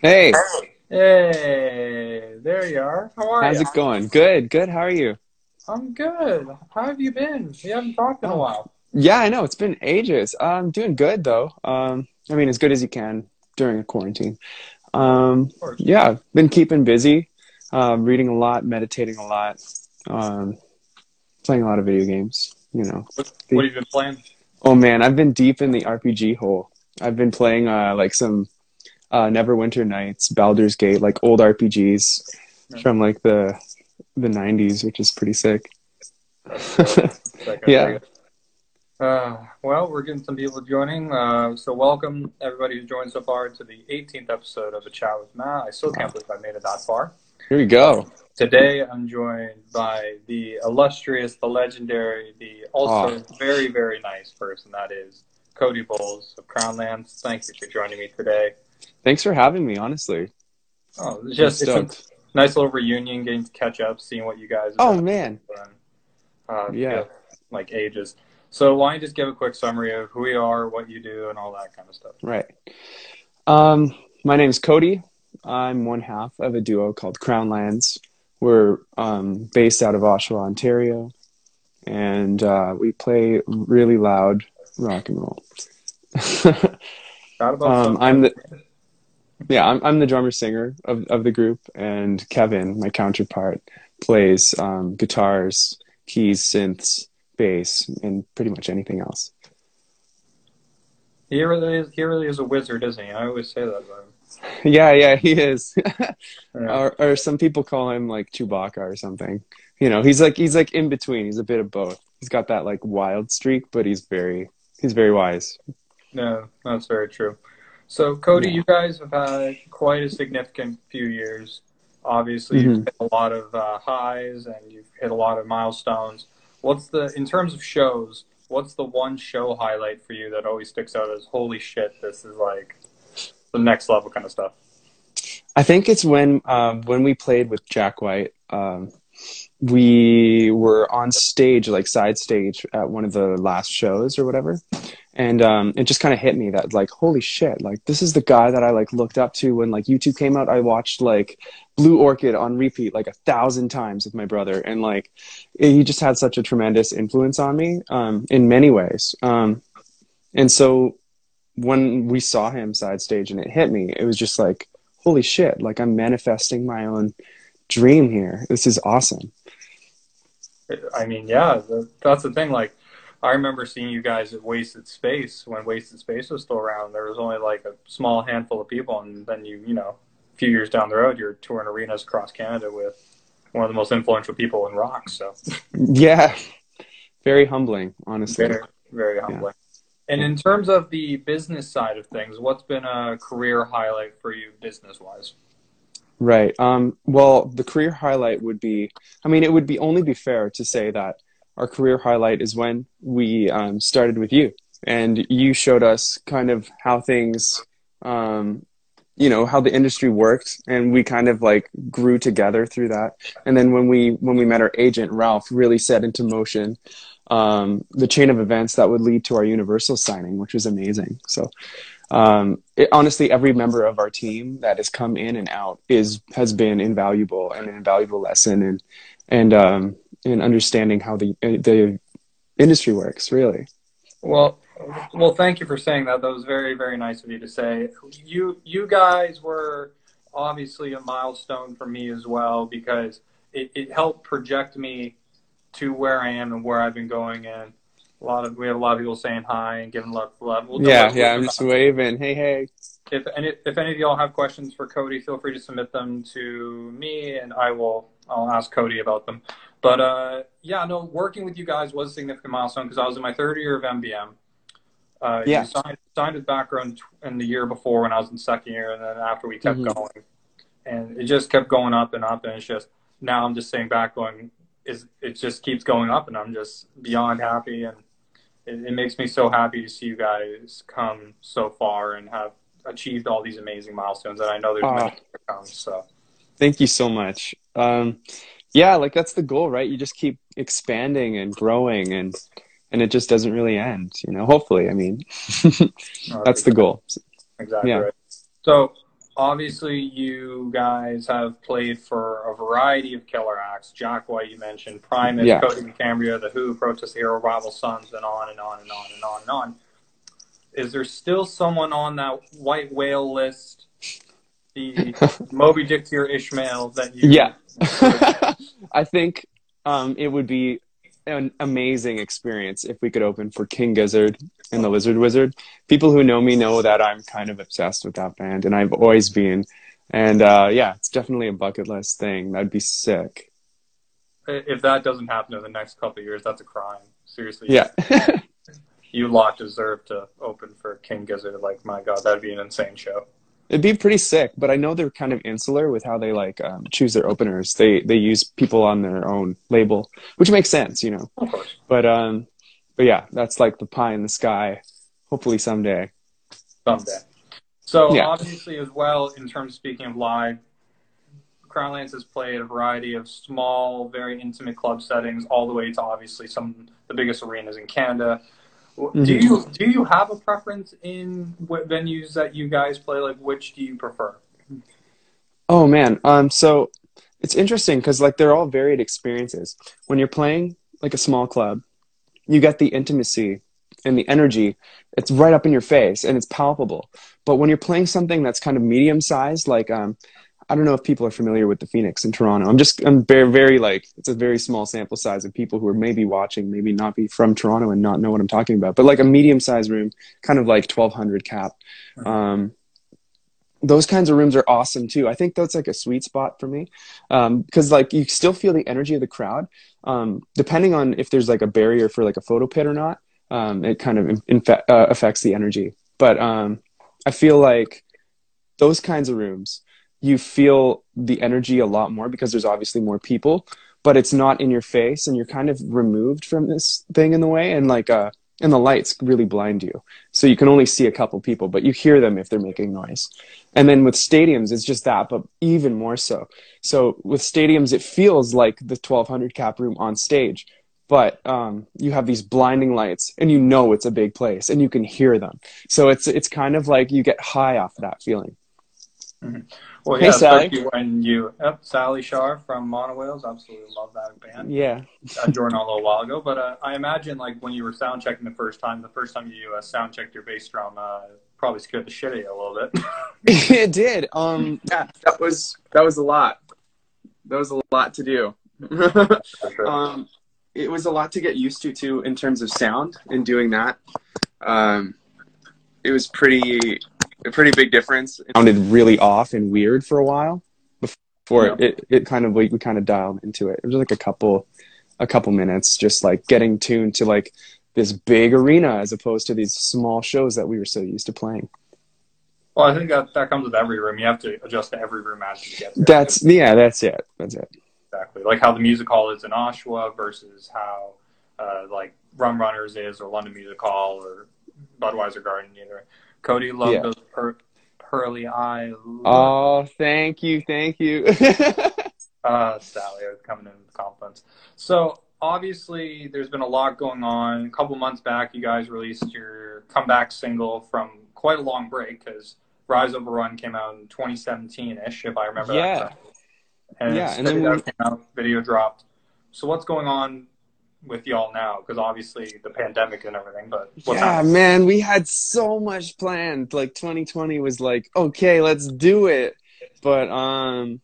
Hey, Hey, there you are. How are how's you? it going? Good, good. How are you? I'm good. How have you been? We haven't talked in a Oh. while. Yeah, I know. It's been ages. I'm doing good though. Um, I mean, as good as you can during a quarantine. Um, yeah, been keeping busy, um, reading a lot, meditating a lot, um, playing a lot of video games. You know. What, what have you been playing? Oh man, I've been deep in the RPG hole. I've been playing uh, like some uh, Neverwinter Nights, Baldur's Gate, like old RPGs from like the the 90s, which is pretty sick. Yeah. Uh, well, we're getting some people joining. Uh, so welcome everybody who's joined so far to the 18th episode of A Chat with Matt. I still can't believe I made it that far. Here we go. Today I'm joined by the illustrious, the legendary, the also very, very nice person that is Cody Bowles of Crown Lands. Thank you for joining me today. Thanks for having me, honestly. Oh, it's just it's a nice little reunion, getting to catch up, seeing what you guys. Oh man. uh, Yeah. like ages. So why don't you just give a quick summary of who we are, what you do, and all that kind of stuff. Right. Um, my name's Cody. I'm one half of a duo called Crown Lands. We're um, based out of Oshawa, Ontario, and uh, we play really loud rock and roll. About Um, I'm the yeah, I'm I'm the drummer singer of of the group, and Kevin, my counterpart, plays um, guitars, keys, synths, bass, and pretty much anything else. He really is. He really is a wizard, isn't he? I always say that about him. Yeah, yeah, he is. Yeah. or, or some people call him like Chewbacca or something. You know, he's like he's like in between. He's a bit of both. He's got that like wild streak, but he's very he's very wise. No, that's very true. So, Cody, you guys have had quite a significant few years. Obviously, you've Mhm. hit a lot of uh, highs and you've hit a lot of milestones. What's the, in terms of shows, what's the one show highlight for you that always sticks out as holy shit, this is like the next level kind of stuff? I think it's when um, when we played with Jack White. Um, we were on stage, like side stage, at one of the last shows or whatever, and um, it just kind of hit me that like, holy shit, like this is the guy that I like looked up to when like YouTube came out. I watched like Blue Orchid on repeat like a thousand times with my brother, and like he just had such a tremendous influence on me um, in many ways. Um, and so when we saw him side stage and it hit me, it was just like, holy shit, like I'm manifesting my own dream here. This is awesome. I mean, yeah, that's the thing. Like, I remember seeing you guys at Wasted Space when Wasted Space was still around. There was only like a small handful of people, and then you, you know, a few years down the road, you're touring arenas across Canada with one of the most influential people in rock. So Yeah. Very humbling, honestly. very, very humbling. And in terms of the business side of things, what's been a career highlight for you business wise? Right. Um, well, the career highlight would be, I mean, it would be only be fair to say that our career highlight is when we um, started with you and you showed us kind of how things, um, you know, how the industry worked and we kind of like grew together through that. And then when we, when we met our agent, Ralph really set into motion um, the chain of events that would lead to our universal signing, which was amazing. So, um, it, honestly, every member of our team that has come in and out is has been invaluable and an invaluable lesson and and um, in understanding how the uh, the industry works. Really, Well, well, thank you for saying that. That was very, very nice of you to say. You, you guys were obviously a milestone for me as well because it, it helped project me to where I am and where I've been going. And a lot of we have a lot of people saying hi and giving love love. We'll yeah, yeah. I'm just waving. Hey, hey. if any if any of y'all have questions for Cody, feel free to submit them to me, and I will I'll ask Cody about them. But uh, yeah, no, working with you guys was a significant milestone because I was in my third year of MBM. Uh, Yeah. signed, signed with background in the year before when I was in second year, and then after we kept Mhm. going, and it just kept going up and up, and it's just now I'm just sitting back going, is it just keeps going up, and I'm just beyond happy, and it, it makes me so happy to see you guys come so far and have achieved all these amazing milestones. And I know there's Aw. many to come. So Thank you so much. Um, yeah, like that's the goal, right? You just keep expanding and growing, and and it just doesn't really end. You know, hopefully. I mean, that's the goal. exactly yeah. right. So obviously you guys have played for a variety of killer acts. Jack White, you mentioned, Primus, Yeah. Coheed and Cambria, The Who, Protest the Hero, Rival Sons, and on and on and on and on and on. Is there still someone on that white whale list, the Moby Dick to your Ishmael, that you Yeah. I think um, it would be an amazing experience if we could open for King Gizzard and the Lizard Wizard. People who know me know that I'm kind of obsessed with that band, and I've always been. And uh, yeah, it's definitely a bucket list thing. That'd be sick. if that doesn't happen in the next couple of years, that's a crime. Seriously. Yeah. You lot deserve to open for King Gizzard. Like, my God, that'd be an insane show. It'd be pretty sick, but I know they're kind of insular with how they like um, choose their openers. They they use people on their own label, which makes sense, you know. Of course. But um, but yeah, that's like the pie in the sky. Hopefully someday. Someday. So, Yeah. obviously, as well, in terms of speaking of live, Crown Lands has played a variety of small, very intimate club settings, all the way to obviously some of the biggest arenas in Canada. Do Mhm. you do you have a preference in what venues that you guys play? Like, which do you prefer? Oh man, um, so it's interesting because like they're all varied experiences. When you're playing like a small club, you get the intimacy and the energy. It's right up in your face and it's palpable. But when you're playing something that's kind of medium sized, like um, I don't know if people are familiar with the Phoenix in Toronto. I'm just I'm very very like it's a very small sample size of people who are maybe watching, maybe not be from Toronto and not know what I'm talking about. But like a medium sized room, kind of like 1200 cap. Um, those kinds of rooms are awesome too. I think that's like a sweet spot for me because like you still feel the energy of the crowd. Um, depending on if there's like a barrier for like a photo pit or not, um, it kind of in, uh, affects the energy. But um, I feel like those kinds of rooms, you feel the energy a lot more because there's obviously more people, but it's not in your face and you're kind of removed from this thing in the way. And like uh, and the lights really blind you. So you can only see a couple people but you hear them if they're making noise. And then with stadiums it's just that but even more so. So with stadiums it feels like the 1200 cap room on stage but um, you have these blinding lights and you know it's a big place and you can hear them. So it's it's kind of like you get high off that feeling Well, Hey, yeah, Sally. especially when you, yep, Sally Shaar from Monowhales, absolutely love that band. yeah I joined a little while ago, but uh, I imagine like when you were sound checking the first time, the first time you uh, sound checked your bass drum, uh, probably scared the shit out of you a little bit. it did um yeah that was that was a lot that was a lot to do um, it was a lot to get used to too in terms of sound and doing that. Um, it was pretty a pretty big difference. It sounded really off and weird for a while before Yeah. it, it kind of we, we kind of dialed into it. It was like a couple a couple minutes just like getting tuned to like this big arena as opposed to these small shows that we were so used to playing. well, I think that that comes with every room. You have to adjust to every room as you get there. That's yeah, that's it. That's it. exactly like how the music hall is in Oshawa versus how uh, like Rum Runners is or London Music Hall or Budweiser Garden. Either Cody loved Yeah. those per- pearly eyes. Oh, thank you, thank you. Uh, Sally, I was coming in with compliments. So obviously, there's been a lot going on. A couple months back, you guys released your comeback single from quite a long break because Rise Over Run came out in 2017-ish, if I remember Yeah. that. And Yeah, and then that we- came out, video dropped. So what's going on with y'all now? Because obviously the pandemic and everything, but yeah, happening? man, we had so much planned. Like 2020 was like, okay, let's do it. But um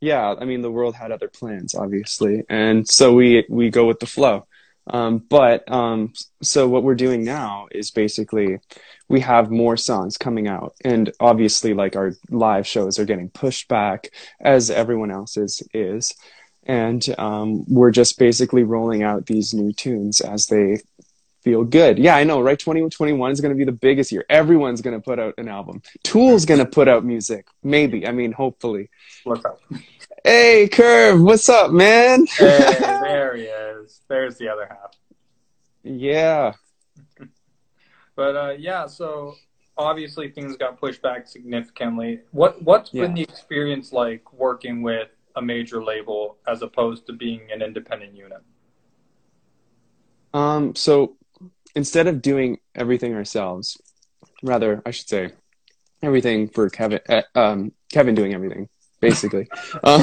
yeah, I mean the world had other plans obviously. And so we we go with the flow. Um but um so what we're doing now is basically we have more songs coming out and obviously like our live shows are getting pushed back as everyone else's is. And um, we're just basically rolling out these new tunes as they feel good. Yeah, I know, right? 2021 is going to be the biggest year. Everyone's going to put out an album. Tool's going to put out music. Maybe. I mean, hopefully. What's up? Hey, Curve, what's up, man? Hey, there he is. There's the other half. yeah. But uh, yeah, so obviously things got pushed back significantly. What what's been the experience like working with a major label as opposed to being an independent unit? Um, so instead of doing everything ourselves, rather, I should say, everything for Kevin. Uh, um, Kevin doing everything basically. um,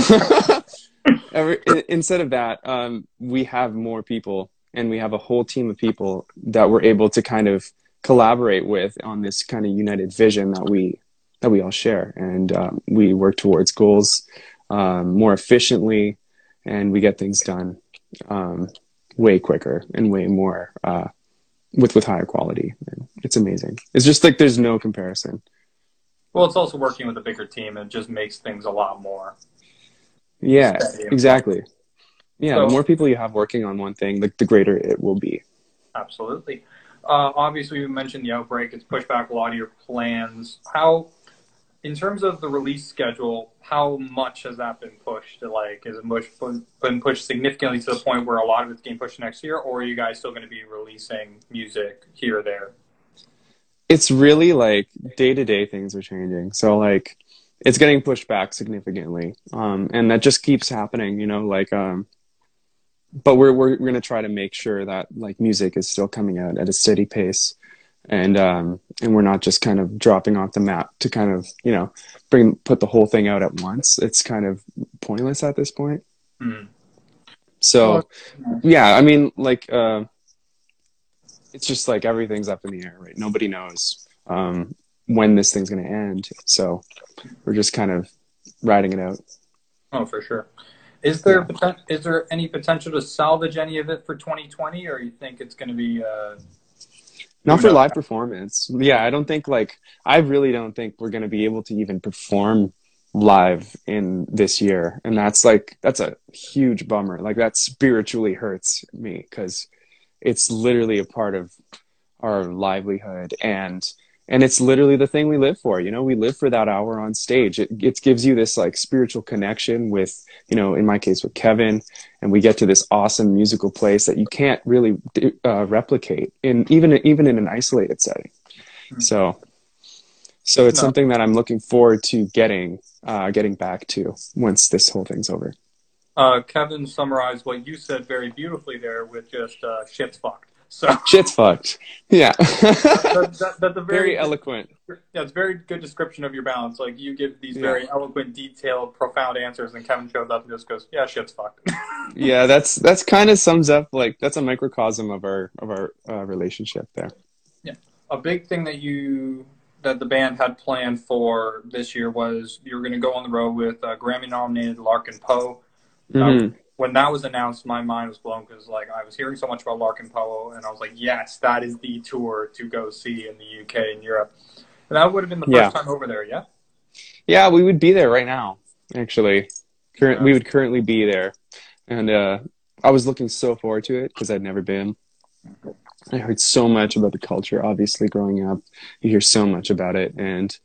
every, instead of that, um, we have more people, and we have a whole team of people that we're able to kind of collaborate with on this kind of united vision that we that we all share, and um, we work towards goals um, more efficiently, and we get things done um, way quicker and way more uh, with with higher quality. It's amazing. It's just like there's no comparison. Well, it's also working with a bigger team. It just makes things a lot more. Yeah, exactly. Yeah, so, the more people you have working on one thing, the, the greater it will be. Absolutely. Uh, obviously, you mentioned the outbreak. It's pushed back a lot of your plans. How, in terms of the release schedule, how much has that been pushed? Like, is it pushed, been pushed significantly to the point where a lot of it's getting pushed next year, or are you guys still going to be releasing music here or there? it's really like day to day things are changing. So like it's getting pushed back significantly. Um, and that just keeps happening, you know, like, um, but we're, we're, we're going to try to make sure that like music is still coming out at a steady pace. And, um, and we're not just kind of dropping off the map to kind of, you know, bring, put the whole thing out at once. It's kind of pointless at this point. Mm. So yeah, I mean, like, uh, it's just like everything's up in the air, right? Nobody knows um, when this thing's going to end. So we're just kind of riding it out. Oh, for sure. Is there yeah. is there any potential to salvage any of it for 2020, or you think it's going to be? Uh, not for live performance. Yeah, I don't think like I really don't think we're going to be able to even perform live in this year, and that's like that's a huge bummer. Like that spiritually hurts me because it's literally a part of our livelihood and and it's literally the thing we live for you know we live for that hour on stage it, it gives you this like spiritual connection with you know in my case with kevin and we get to this awesome musical place that you can't really uh, replicate in even even in an isolated setting mm-hmm. so so it's no. something that i'm looking forward to getting uh, getting back to once this whole thing's over uh, Kevin summarized what you said very beautifully there with just uh, shit's fucked. So shit's fucked. Yeah. that, that, that's a very, very eloquent. Yeah, it's a very good description of your balance. Like you give these very eloquent, detailed, profound answers, and Kevin shows up and just goes, "Yeah, shit's fucked." yeah, that's that's kind of sums up like that's a microcosm of our of our uh, relationship there. Yeah, a big thing that you that the band had planned for this year was you were going to go on the road with uh, Grammy-nominated Larkin Poe Mm-hmm. When that was announced, my mind was blown because like I was hearing so much about Larkin Poe, and I was like, yes, that is the tour to go see in the UK and Europe. And that would have been the first yeah. time over there, yeah. Yeah, we would be there right now. Actually, current yeah. we would currently be there, and uh, I was looking so forward to it because I'd never been. I heard so much about the culture. Obviously, growing up, you hear so much about it, and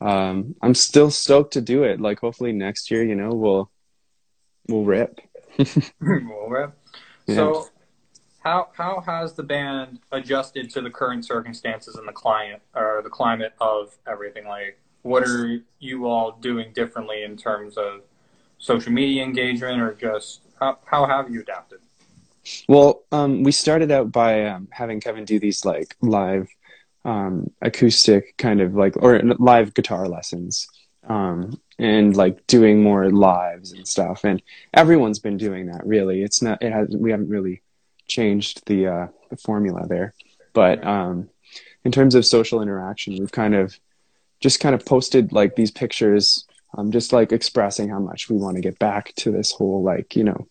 um, I'm still stoked to do it. Like, hopefully next year, you know, we'll we'll rip. we'll. Yeah. So, how how has the band adjusted to the current circumstances and the client or the climate of everything? Like, what are you all doing differently in terms of social media engagement, or just how how have you adapted? Well, um, we started out by um, having Kevin do these like live um, acoustic kind of like or live guitar lessons um, and like doing more lives and stuff. And everyone's been doing that. Really, it's not. It has. We haven't really changed the uh, the formula there. But um, in terms of social interaction, we've kind of just kind of posted like these pictures, um, just like expressing how much we want to get back to this whole like you know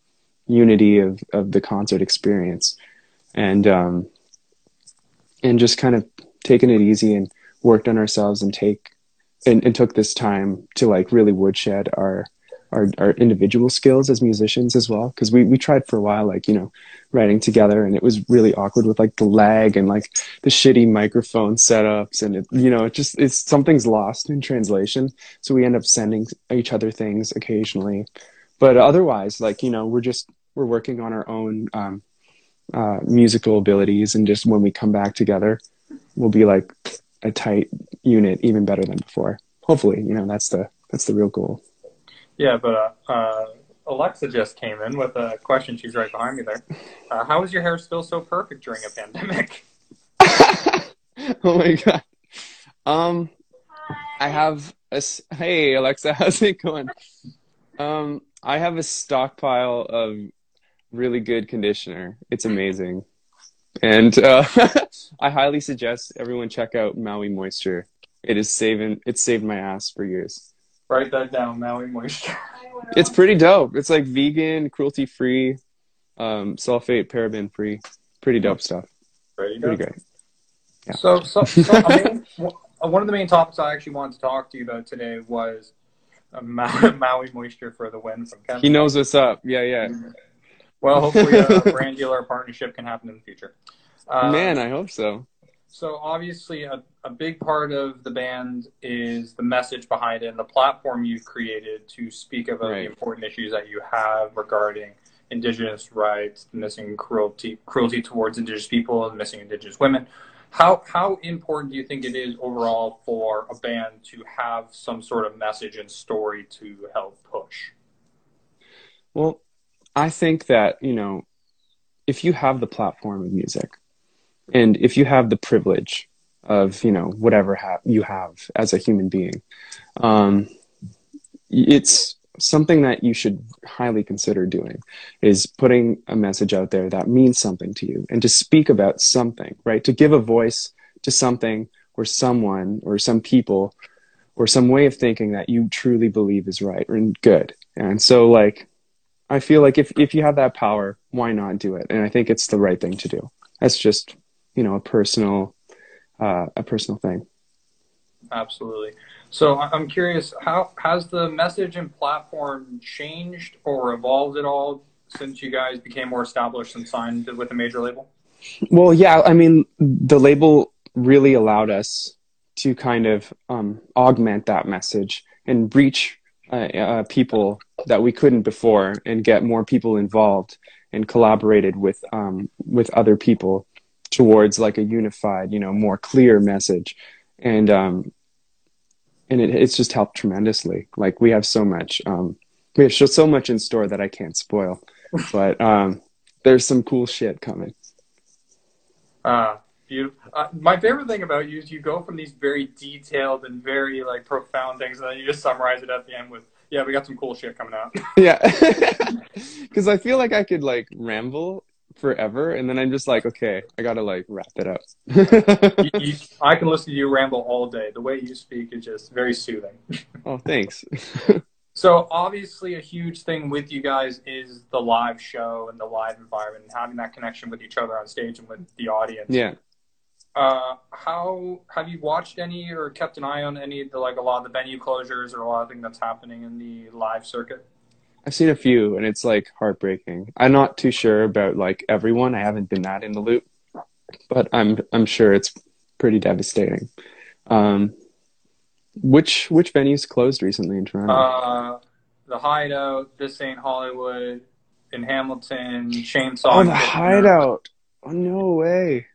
unity of of the concert experience, and um, and just kind of taking it easy and worked on ourselves and take and, and took this time to like really woodshed our our, our individual skills as musicians as well. Because we, we tried for a while like you know writing together and it was really awkward with like the lag and like the shitty microphone setups and it, you know it just it's something's lost in translation. So we end up sending each other things occasionally. But otherwise like you know we're just we're working on our own um, uh, musical abilities and just when we come back together we'll be like a tight unit even better than before. Hopefully, you know that's the that's the real goal. Yeah, but uh, uh, Alexa just came in with a question. She's right behind me there. Uh, how is your hair still so perfect during a pandemic? oh my god. Um, I have a hey Alexa, how's it going? Um, I have a stockpile of really good conditioner. It's amazing, and uh, I highly suggest everyone check out Maui Moisture. It is saving. It's saved my ass for years. Write that down, Maui Moisture. It's pretty dope. It's like vegan, cruelty free, um, sulfate, paraben free. Pretty dope stuff. There you go. Pretty great. Yeah. So, so, so I mean, one of the main topics I actually wanted to talk to you about today was uh, Maui, Maui Moisture for the win from Kevin. He knows what's up. Yeah, yeah. Well, hopefully a brand deal or partnership can happen in the future. Uh, Man, I hope so. So obviously, a, a big part of the band is the message behind it and the platform you've created to speak about Right. the important issues that you have regarding Indigenous rights, missing cruelty, cruelty towards Indigenous people, and missing Indigenous women. How how important do you think it is overall for a band to have some sort of message and story to help push? Well, I think that, you know, if you have the platform of music and if you have the privilege of, you know, whatever ha- you have as a human being, um, it's something that you should highly consider doing is putting a message out there that means something to you and to speak about something, right? To give a voice to something or someone or some people or some way of thinking that you truly believe is right and good. And so like I feel like if if you have that power, why not do it? And I think it's the right thing to do. That's just, you know, a personal uh, a personal thing. Absolutely. So I'm curious, how has the message and platform changed or evolved at all since you guys became more established and signed with a major label? Well, yeah, I mean, the label really allowed us to kind of um, augment that message and reach uh, uh, people that we couldn't before, and get more people involved and collaborated with um, with other people towards like a unified, you know, more clear message, and um, and it, it's just helped tremendously. Like we have so much, um, we have so so much in store that I can't spoil, but um, there's some cool shit coming. Uh, beautiful. Uh, my favorite thing about you is you go from these very detailed and very like profound things, and then you just summarize it at the end with, "Yeah, we got some cool shit coming out." Yeah. Because I feel like I could like ramble forever and then I'm just like, okay, I gotta like wrap it up. you, you, I can listen to you ramble all day. The way you speak is just very soothing. oh, thanks. So obviously, a huge thing with you guys is the live show and the live environment, and having that connection with each other on stage and with the audience. yeah. Uh, how have you watched any or kept an eye on any of the like a lot of the venue closures or a lot of things that's happening in the live circuit? I've seen a few and it's like heartbreaking. I'm not too sure about like everyone. I haven't been that in the loop, but I'm I'm sure it's pretty devastating. Um, which which venues closed recently in Toronto? Uh, the Hideout, This Ain't Hollywood, in Hamilton, Chainsaw. oh, the Hideout. Oh no way.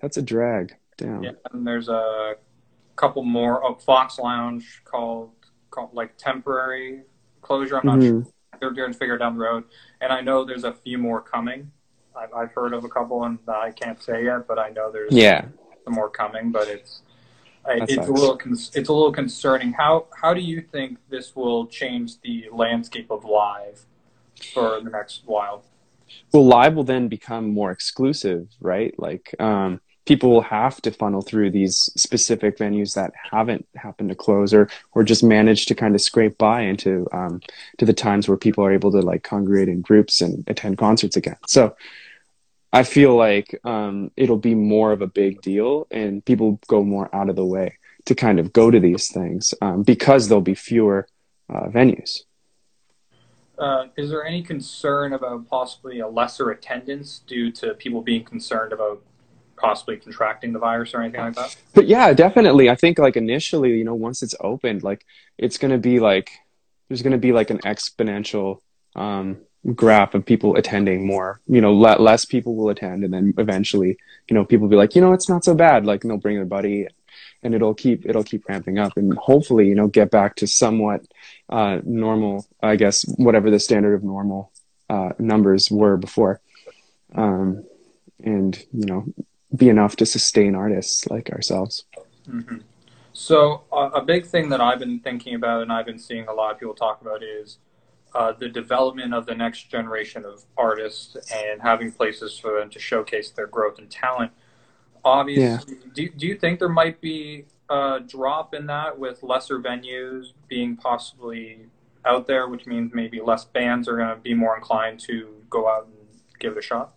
That's a drag. Damn. Yeah, and there's a couple more. Oh, Fox Lounge called called like temporary closure. I'm not sure. Mhm. They're going to figure it down the road, and I know there's a few more coming. I've, I've heard of a couple, and I can't say yet, but I know there's Yeah. some more coming. But it's That it's a little con- it's a little concerning. How how do you think this will change the landscape of live for the next while? well live will then become more exclusive right like um, people will have to funnel through these specific venues that haven't happened to close or or just manage to kind of scrape by into um, to the times where people are able to like congregate in groups and attend concerts again. So i feel like um, it'll be more of a big deal and people go more out of the way to kind of go to these things um, because there'll be fewer uh, venues. Uh, is there any concern about possibly a lesser attendance due to people being concerned about possibly contracting the virus or anything like that? but yeah definitely. I think like initially you know once it's opened like it's going to be like there's going to be like an exponential um graph of people attending more. You know le- less people will attend and then eventually you know people will be like you know it's not so bad. Like they'll bring their buddy and it'll keep it'll keep ramping up and hopefully you know get back to somewhat uh normal i guess whatever the standard of normal uh numbers were before. Um and you know be enough to sustain artists like ourselves hmm So uh, a big thing that I've been thinking about and I've been seeing a lot of people talk about is uh, the development of the next generation of artists and having places for them to showcase their growth and talent. Obviously, yeah. do, do you think there might be a drop in that with lesser venues being possibly out there, which means maybe less bands are going to be more inclined to go out and give it a shot?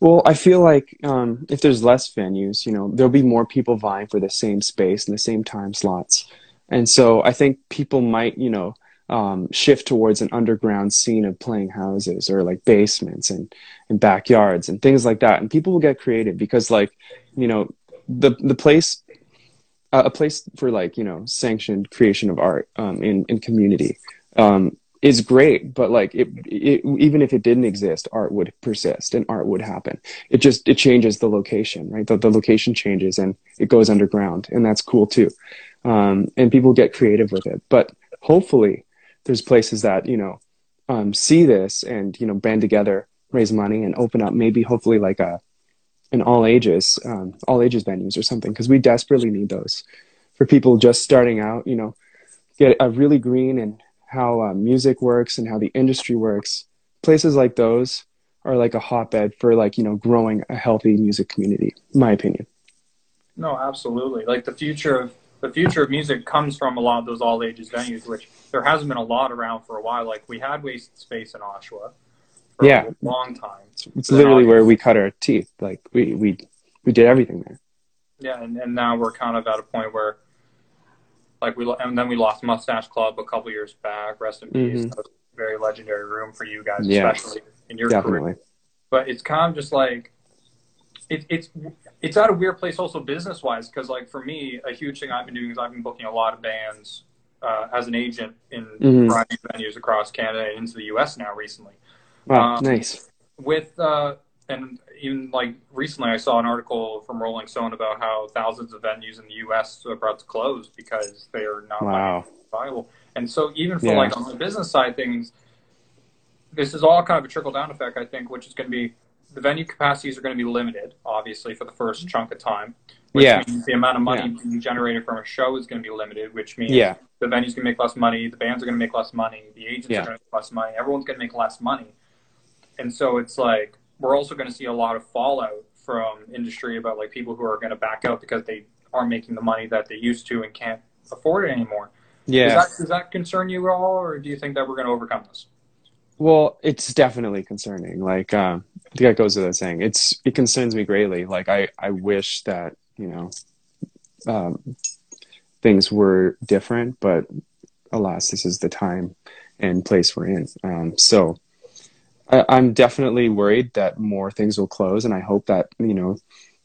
Well, I feel like um, if there's less venues, you know, there'll be more people vying for the same space and the same time slots. And so I think people might, you know, um, shift towards an underground scene of playing houses or like basements and, and backyards and things like that. And people will get creative because like, you know, the, the place, uh, a place for like, you know, sanctioned creation of art um, in, in community um, is great, but like it, it, even if it didn't exist, art would persist and art would happen. It just, it changes the location, right? The, the location changes and it goes underground and that's cool too. Um, and people get creative with it, but hopefully there's places that you know um, see this and you know band together, raise money, and open up maybe hopefully like a an all ages um, all ages venues or something because we desperately need those for people just starting out. You know, get a really green and how uh, music works and how the industry works. Places like those are like a hotbed for like you know growing a healthy music community. In my opinion. No, absolutely. Like the future of the future of music comes from a lot of those all ages venues, which there hasn't been a lot around for a while. Like we had Wasted Space in Oshawa for yeah. a long time. It's, it's literally where we cut our teeth. Like we we we did everything there. Yeah, and, and now we're kind of at a point where, like we and then we lost Mustache Club a couple years back. Rest in peace. Mm-hmm. very legendary room for you guys, yeah, especially in your definitely. career. But it's kind of just like it, it's it's at a weird place also business wise because like for me a huge thing I've been doing is I've been booking a lot of bands uh, as an agent in mm-hmm. variety of venues across Canada and into the U.S. now recently. Wow, um, nice. With uh, and even like recently, I saw an article from Rolling Stone about how thousands of venues in the U.S. are about to close because they are not wow. viable. And so, even for yeah. like on the business side things, this is all kind of a trickle down effect, I think, which is going to be the venue capacities are going to be limited, obviously, for the first chunk of time. Which yeah. means the amount of money yeah. being generated from a show is going to be limited, which means yeah. the venue's going to make less money, the bands are going to make less money, the agents yeah. are going to make less money, everyone's going to make less money. And so it's like we're also going to see a lot of fallout from industry about like people who are going to back out because they aren't making the money that they used to and can't afford it anymore. Yeah. Does that, does that concern you at all, or do you think that we're going to overcome this? Well, it's definitely concerning. Like, uh, I think that goes without saying. It's it concerns me greatly. Like, I I wish that you know um, things were different, but alas, this is the time and place we're in. Um, so I, I'm definitely worried that more things will close, and I hope that you know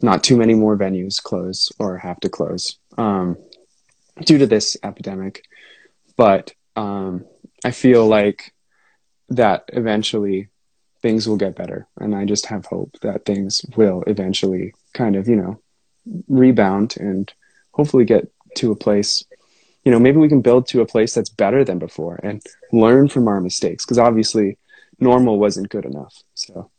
not too many more venues close or have to close um, due to this epidemic. But um, I feel like that eventually things will get better. And I just have hope that things will eventually kind of, you know, rebound and hopefully get to a place, you know, maybe we can build to a place that's better than before and learn from our mistakes. Cause obviously normal wasn't good enough. So.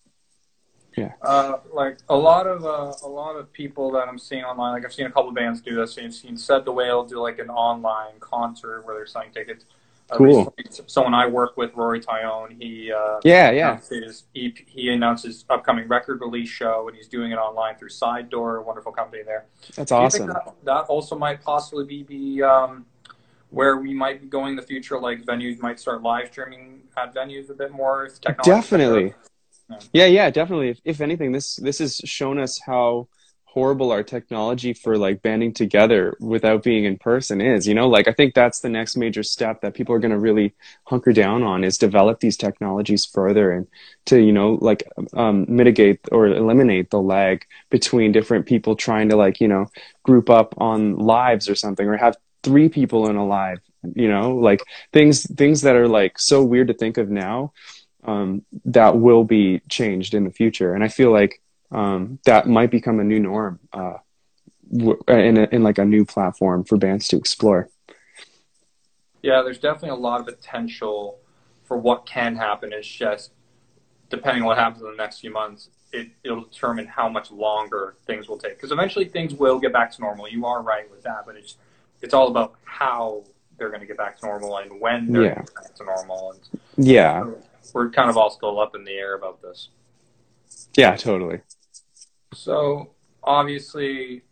Yeah. Uh, like a lot of uh, a lot of people that I'm seeing online, like I've seen a couple bands do this. I've seen Said the Whale do like an online concert where they're selling tickets. Uh, cool. someone I work with, Rory Tyone, he uh, yeah yeah his, he, he announced his upcoming record release show, and he's doing it online through Side Door, a wonderful company there. That's awesome. That, that, also might possibly be, be um, where we might be going in the future. Like venues might start live streaming at venues a bit more. Definitely. Yeah. yeah, yeah, definitely. If, if anything, this this has shown us how horrible our technology for like banding together without being in person is you know like i think that's the next major step that people are going to really hunker down on is develop these technologies further and to you know like um, mitigate or eliminate the lag between different people trying to like you know group up on lives or something or have three people in a live you know like things things that are like so weird to think of now um, that will be changed in the future and i feel like um, that might become a new norm uh, in, a, in like a new platform for bands to explore. Yeah, there's definitely a lot of potential for what can happen. It's just depending on what happens in the next few months, it, it'll determine how much longer things will take. Because eventually things will get back to normal. You are right with that, but it's it's all about how they're going to get back to normal and when they're Yeah. going to get back to normal. And Yeah, we're kind of all still up in the air about this. yeah, totally. So obviously,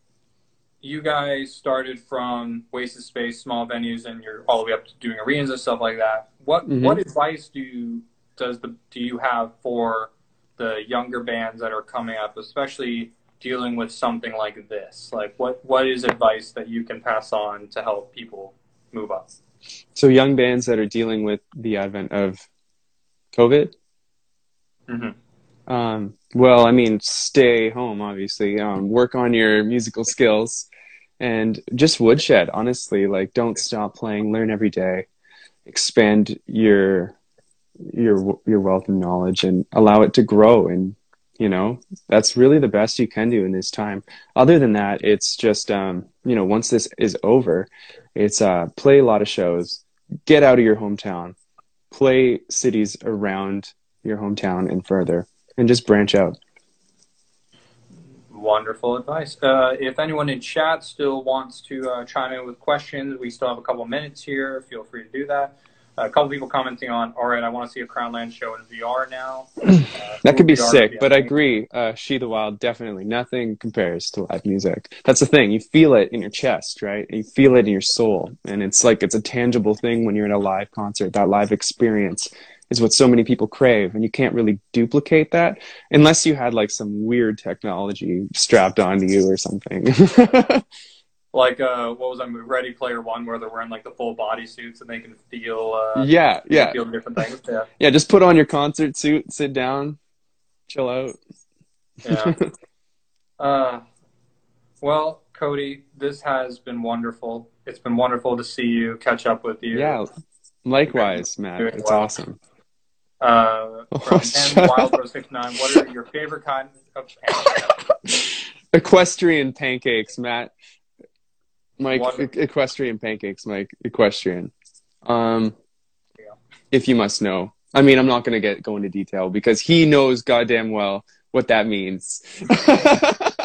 you guys started from wasted space, small venues, and you're all the way up to doing arenas and stuff like that. What Mhm. what advice do you does the do you have for the younger bands that are coming up, especially dealing with something like this? Like, what what is advice that you can pass on to help people move up? So young bands that are dealing with the advent of COVID. Mm-hmm. Um, well, I mean, stay home, obviously. Um, work on your musical skills, and just woodshed. Honestly, like don't stop playing. Learn every day. Expand your your your wealth of knowledge and allow it to grow. And you know that's really the best you can do in this time. Other than that, it's just um, you know once this is over, it's uh, play a lot of shows. Get out of your hometown. Play cities around your hometown and further and just branch out. Wonderful advice. Uh, if anyone in chat still wants to uh, chime in with questions, we still have a couple minutes here. Feel free to do that. A couple people commenting on, all right, I want to see a Crownland show in VR now. Uh, That could be VR sick, but I agree. Uh, she the Wild, definitely. Nothing compares to live music. That's the thing. You feel it in your chest, right? You feel it in your soul. And it's like it's a tangible thing when you're in a live concert. That live experience is what so many people crave. And you can't really duplicate that unless you had like some weird technology strapped onto you or something. Like, uh, what was movie, Ready Player One, where they're wearing like the full body suits and they can feel, uh, yeah, yeah. feel different things. Yeah. Yeah, just put on your concert suit, sit down, chill out. Yeah. uh, well, Cody, this has been wonderful. It's been wonderful to see you, catch up with you. Yeah. Likewise, Matt. It's well. awesome. Uh, Oh, from up. Wild Rose 69, what are your favorite kind of pancakes? Equestrian pancakes, Matt. Mike, e- equestrian pancakes, Mike. Equestrian. Um, Yeah. if you must know. I mean, I'm not going to get go into detail because he knows goddamn well what that means.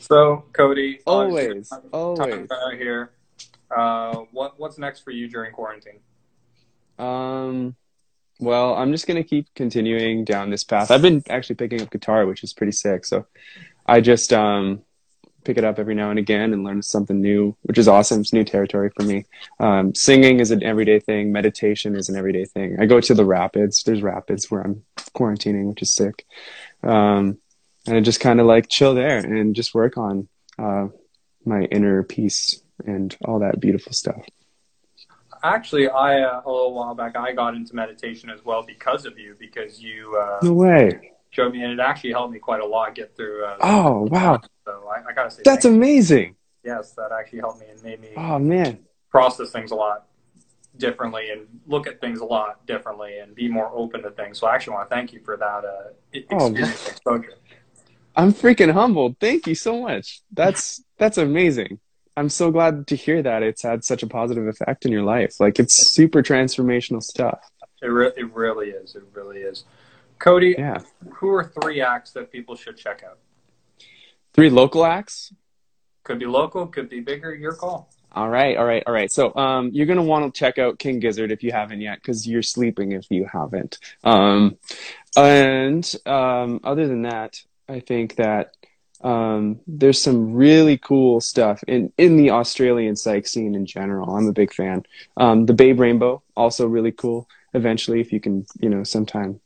So, Cody, always, obviously, always. time here. Uh, what what's next for you during quarantine? Um, well, I'm just gonna keep continuing down this path. I've been actually picking up guitar, which is pretty sick. So I just um pick it up every now and again and learn something new, which is awesome. It's new territory for me. Um, singing is an everyday thing. Meditation is an everyday thing. I go to the rapids. There's rapids where I'm quarantining, which is sick. Um, and I just kind of like chill there and just work on uh, my inner peace and all that beautiful stuff. Actually, I uh, a little while back I got into meditation as well because of you, because you uh, No way. Showed me, and it actually helped me quite a lot get through. Uh, Oh wow, So I, I gotta say, that's amazing. yes, that actually helped me and made me Oh man. process things a lot differently and look at things a lot differently and be more open to things. So I actually want to thank you for that uh, e- Oh, experience exposure. I'm freaking humbled. Thank you so much. That's that's amazing. I'm so glad to hear that it's had such a positive effect in your life. Like it's super transformational stuff. It, re- it really is. It really is. Cody, Yeah. who are three acts that people should check out? Three local acts. Could be local, could be bigger. Your call. All right, all right, all right. So, um, you're gonna want to check out King Gizzard if you haven't yet, because you're sleeping if you haven't. Um, and um, other than that, I think that um, there's some really cool stuff in in the Australian psych scene in general. I'm a big fan. Um, the Babe Rainbow also really cool. Eventually, if you can, you know, sometime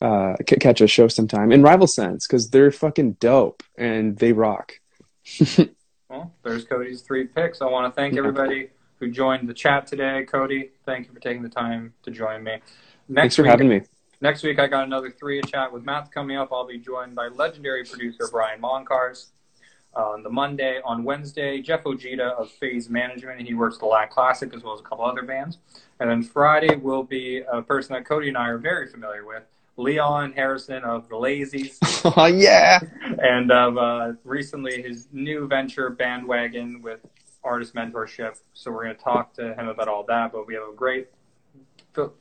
uh, c- catch a show sometime. in Rival Sons because they're fucking dope and they rock. Well, there's Cody's three picks. I want to thank Yeah. everybody who joined the chat today. Cody, thank you for taking the time to join me. Next Thanks for week, having me. Next week, I got another three chat with Matt coming up. I'll be joined by legendary producer Brian Moncarz. On the Monday, on Wednesday, Jeff Ojeda of Phase Management. He works the Lack Classic as well as a couple other bands. And then Friday will be a person that Cody and I are very familiar with, Leon Harrison of The Lazys, oh yeah. and of uh, recently his new venture, Bandwagon, with artist mentorship. So we're going to talk to him about all that. But we have a great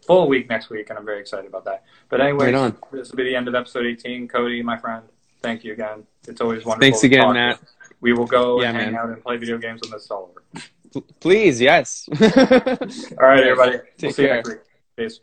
full week next week, and I'm very excited about that. But anyway, Right this will be the end of episode 18. Cody, my friend, thank you again. It's always wonderful. Thanks again, Matt. We will go Yeah, and hang man. out and play video games when this is all over. Please, yes. All right, everybody. Take we'll see you care. next week. Peace.